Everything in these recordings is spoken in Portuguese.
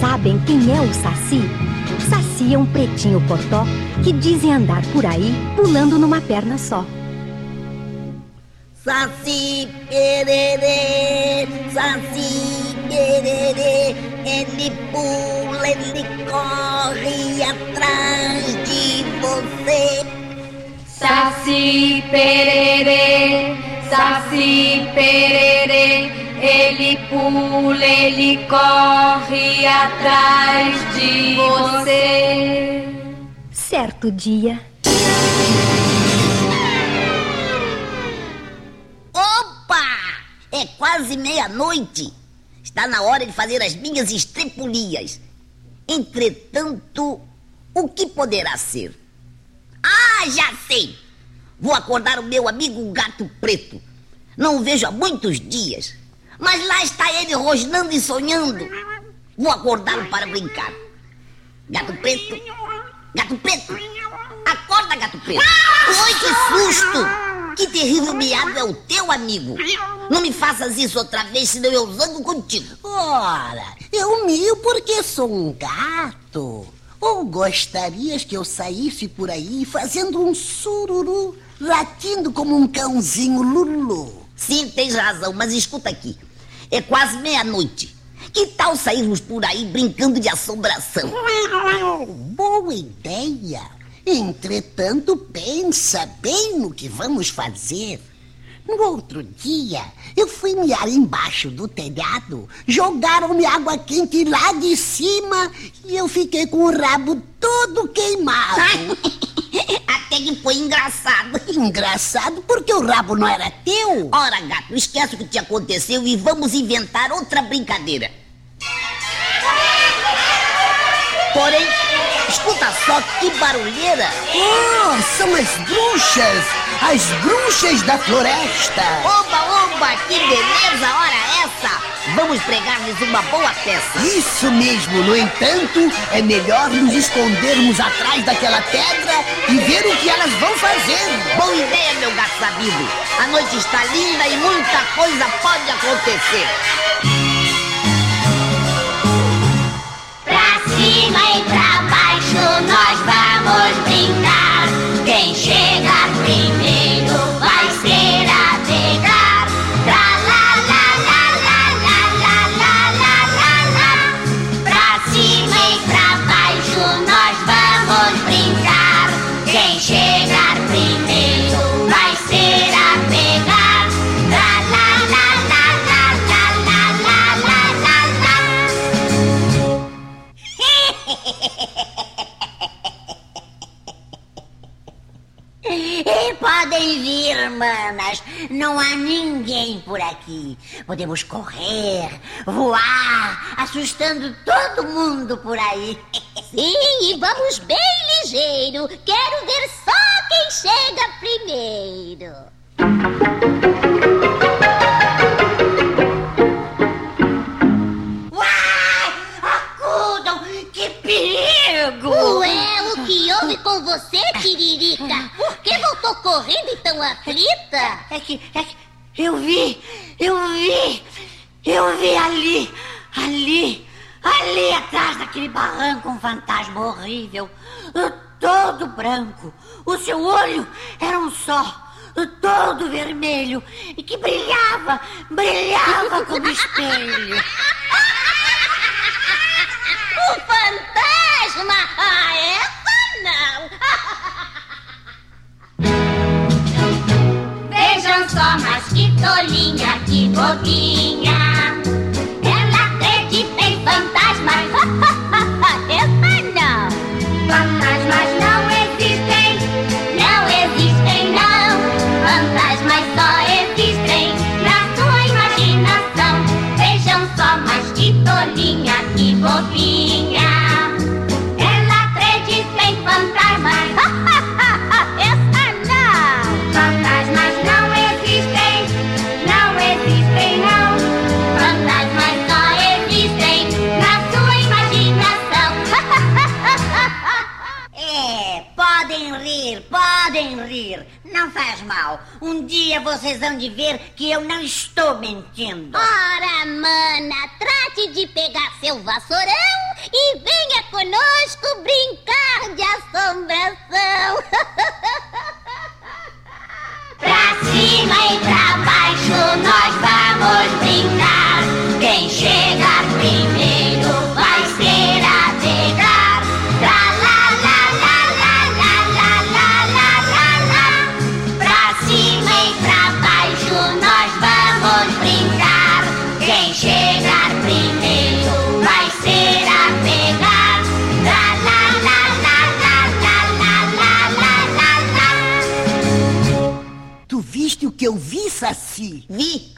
sabem quem é o Saci? Saci é um pretinho cotó que dizem andar por aí pulando numa perna só. Saci pererê, saci pererê, ele pula, ele corre atrás de você. Saci pererê, saci pererê, ele pula, ele corre atrás de você. Certo dia, Opa! É quase meia-noite. Está na hora de fazer as minhas estrepulias. Entretanto, o que poderá ser? Ah, já sei! Vou acordar o meu amigo gato preto. Não o vejo há muitos dias. Mas lá está ele rosnando e sonhando. Vou acordá-lo para brincar. Gato preto, gato preto. Acorda, gato preto. Oi, que susto! Que terrível miado é o teu amigo. Não me faças isso outra vez, senão eu zango contigo. Ora, eu mio porque sou um gato. Ou gostarias que eu saísse por aí fazendo um sururu, latindo como um cãozinho lulu? Sim, tens razão, mas escuta aqui. É quase meia-noite. Que tal sairmos por aí brincando de assombração? Boa ideia. Entretanto, pensa bem no que vamos fazer. No outro dia, eu fui miar embaixo do telhado, jogaram-me água quente lá de cima e eu fiquei com o rabo todo queimado. Até que foi engraçado. Engraçado porque o rabo não era teu. Ora, gato, esquece o que te aconteceu e vamos inventar outra brincadeira. Porém, escuta só que barulheira. Oh, são as bruxas! As bruxas da floresta! Oba, oba, que beleza, ora essa! Vamos pregar-lhes uma boa peça. Isso mesmo, no entanto, é melhor nos escondermos atrás daquela pedra e ver o que elas vão fazer. Boa ideia, meu gato sabido. A noite está linda e muita coisa pode acontecer. Pra cima e pra manas. Não há ninguém por aqui. Podemos correr, voar, assustando todo mundo por aí. Sim, e vamos bem ligeiro. Quero ver só quem chega primeiro. Você, Tiririca? Por que voltou correndo e tão aflita? É que, é que eu vi, eu vi, eu vi ali, ali, ali atrás daquele barranco um fantasma horrível, todo branco. O seu olho era um só, todo vermelho e que brilhava, brilhava como espelho. O fantasma! Tolinha, que bobinha! Podem rir, podem rir. Não faz mal. Um dia vocês vão de ver que eu não estou mentindo. Ora, mana, trate de pegar seu vassourão e venha conosco brincar de assombração. pra cima e pra baixo nós vamos brincar. Quem chegar primeiro que eu vi, Saci? Vi?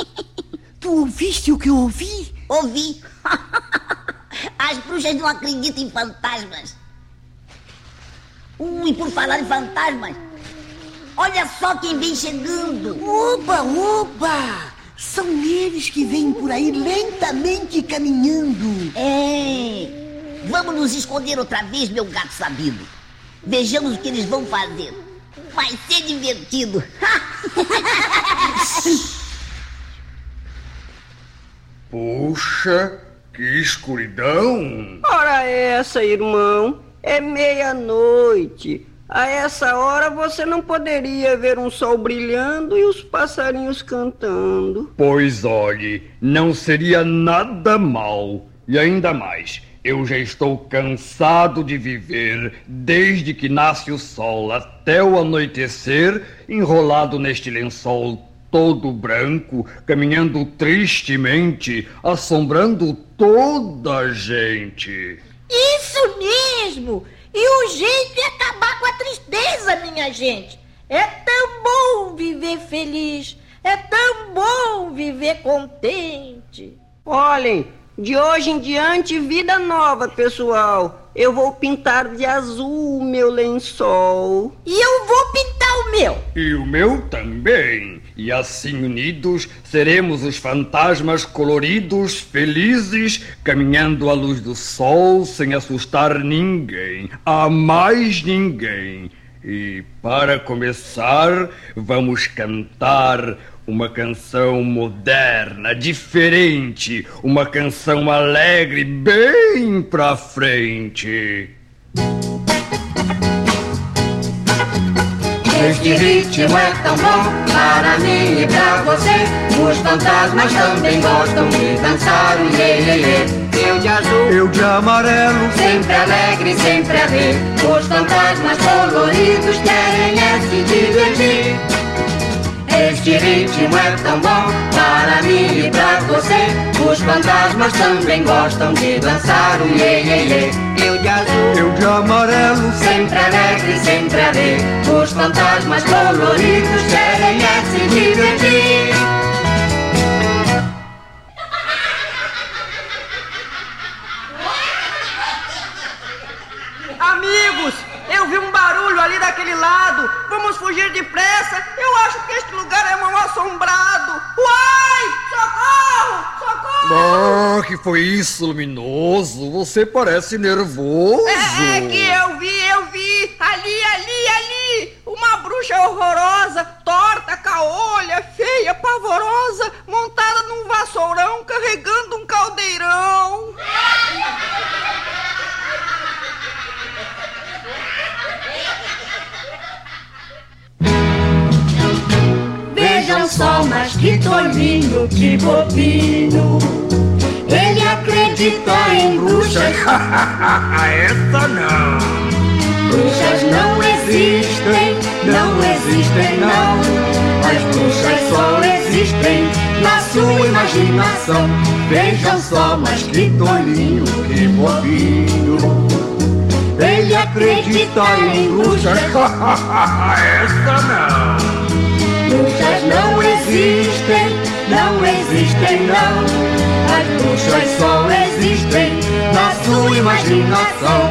Tu ouviste o que eu ouvi? Ouvi. As bruxas não acreditam em fantasmas. E por falar em fantasmas, olha só quem vem chegando. Oba, oba! São eles que vêm por aí lentamente caminhando. É. Vamos nos esconder outra vez, meu gato sabido. Vejamos o que eles vão fazer. Vai ser divertido. Puxa, que escuridão! Ora essa, irmão, é meia-noite. A essa hora você não poderia ver um sol brilhando e os passarinhos cantando. Pois olhe, não seria nada mal. E ainda mais, eu já estou cansado de viver desde que nasce o sol até o anoitecer, enrolado neste lençol todo branco, caminhando tristemente, assombrando toda a gente. Isso mesmo! E o jeito é acabar com a tristeza, minha gente. É tão bom viver feliz. É tão bom viver contente. Olhem, de hoje em diante, vida nova, pessoal. Eu vou pintar de azul o meu lençol. E eu vou pintar o meu. E o meu também. E assim unidos seremos os fantasmas coloridos, felizes, caminhando à luz do sol sem assustar ninguém, a mais ninguém. E para começar, vamos cantar uma canção moderna, diferente, uma canção alegre, bem pra frente. Este ritmo é tão bom para mim e pra você. Os fantasmas também gostam de dançar o iê, iê, iê. Eu de azul, Eu de amarelo, sempre alegre, sempre a rir. Os fantasmas coloridos querem é se divertir. Este ritmo é tão bom para mim e pra você. Os fantasmas também gostam de dançar o iê, iê, iê. Eu de azul, eu de amarelo, sempre alegre, sempre a rir. Os fantasmas coloridos querem é se divertir. Barulho ali daquele lado. Vamos fugir depressa. Eu acho que este lugar é mal assombrado. Uai! Socorro! Socorro! Oh, que foi isso, luminoso? Você parece nervoso. É, é que eu vi, eu vi. Ali, ali, ali. Uma bruxa horrorosa, torta, caolha, feia, pavorosa, montada num vassourão, carregando um caldeirão. Vejam só, mas que tolinho, que bobinho. Ele acredita em bruxas. Essa não. Bruxas não existem, não existem não. As bruxas só existem na sua imaginação. Vejam só, mas que tolinho, que bobinho. Ele acredita em bruxas. Essa não. Existem não. As bruxas só existem na sua imaginação.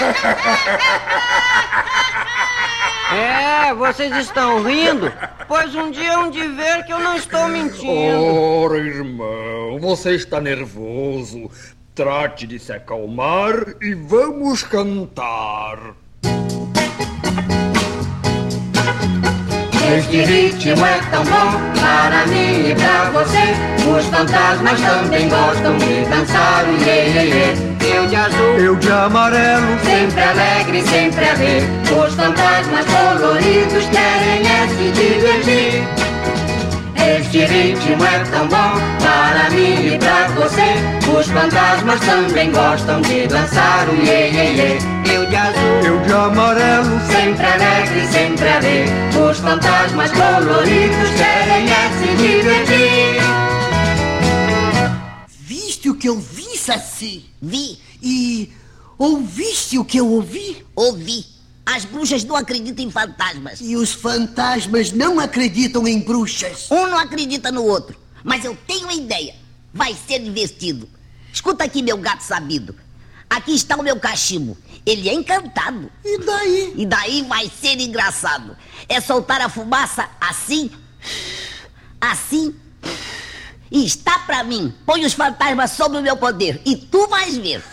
É, vocês estão rindo? Pois um dia hão de ver que eu não estou mentindo. Ora, irmão, você está nervoso. Trate de se acalmar e vamos cantar. Este ritmo é tão bom para mim e pra você. Os fantasmas também gostam de dançar o iê, iê, iê. Eu de azul, Eu de amarelo, sempre alegre, sempre a rir. Os fantasmas coloridos querem é se divertir. Este ritmo é tão bom para mim e pra você. Os fantasmas também gostam de dançar o iê, iê, iê. Eu de amarelo, sempre alegre, sempre a rir. Os fantasmas coloridos querem é se divertir. Viste o que eu vi, Saci? Vi, E ouviste o que eu ouvi? ouvi. As bruxas não acreditam em fantasmas. E os fantasmas não acreditam em bruxas. Um não acredita no outro. Mas eu tenho uma ideia. Vai ser divertido. Escuta aqui, meu gato sabido. Aqui está o meu cachimbo. Ele é encantado. E daí? E daí vai ser engraçado. É soltar a fumaça assim, assim. E está pra mim. Põe os fantasmas sob o meu poder. E tu vais ver.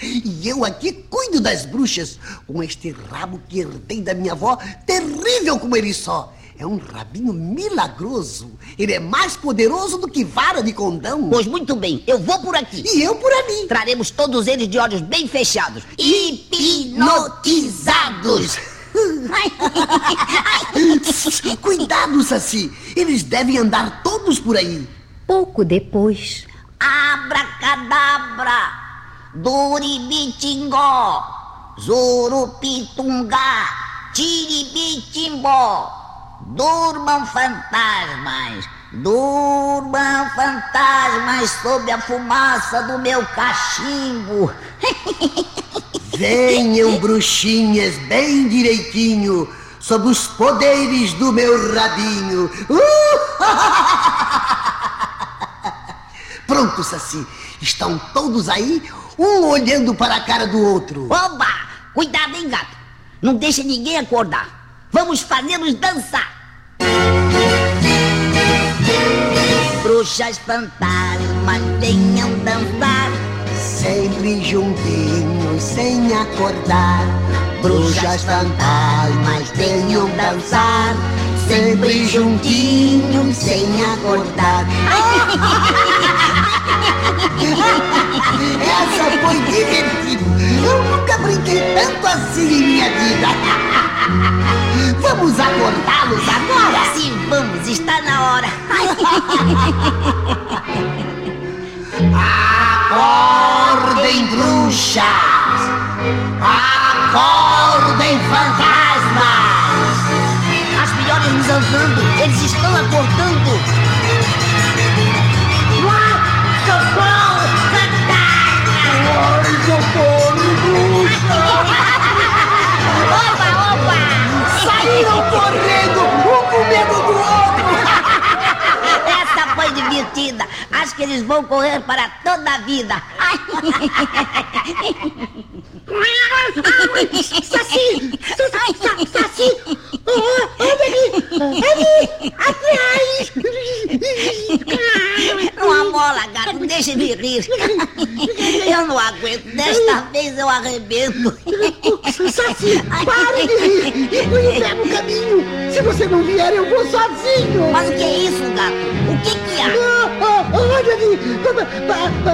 E eu aqui cuido das bruxas com este rabo que herdei da minha avó, terrível como ele só. É um rabinho milagroso. Ele é mais poderoso do que vara de condão. Pois muito bem, eu vou por aqui. E eu por ali. Traremos todos eles de olhos bem fechados. Hipnotizados. Cuidado, Saci. Eles devem andar todos por aí. Pouco depois, Abracadabra, Duribitingó, Zurupitungá, Tiribitimbó. Durmam fantasmas, durmam fantasmas sob a fumaça do meu cachimbo. Venham, bruxinhas, bem direitinho, sob os poderes do meu rabinho. Uh! Pronto, Saci. Estão todos aí, um olhando para a cara do outro. Oba! Cuidado, hein, gato? Não deixa ninguém acordar. Vamos fazê-los dançar. Bruxas fantasmas, venham dançar. Sempre juntinhos, sem acordar. Bruxas fantasmas, venham dançar. Sempre juntinhos, sem acordar. Essa foi divertida. Eu nunca brinquei tanto assim em minha vida. Vamos acordá-los agora? Sim, vamos, está na hora. Acordem, bruxas! Acordem, fantasmas! As melhores nos andando, eles estão acordando. Divertida. Acho que eles vão correr para toda a vida. Ai. Saci! Sa- sa- Saci! Oh, olha ali! Ali! Atrás! Não amola, gato, deixa me rir. Eu não aguento. Desta vez eu arrebento. Saci, pare de rir e põe o caminho! Se você não vier, eu vou sozinho! Mas o que é isso, gato? O que que há? Ah, ah, olha ali! Pra, pra-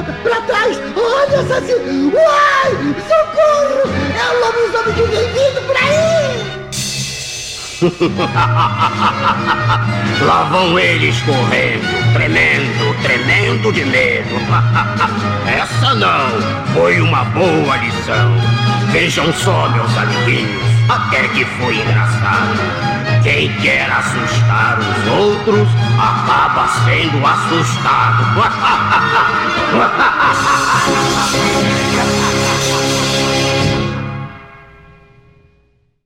pra- pra trás! Olha, Saci! Uai! Socorro! É o lobisomem que vem vindo por aí! Lá vão eles correndo, tremendo, tremendo de medo. Essa não foi uma boa lição. Vejam só, meus amiguinhos, até que foi engraçado. Quem quer assustar os outros acaba sendo assustado.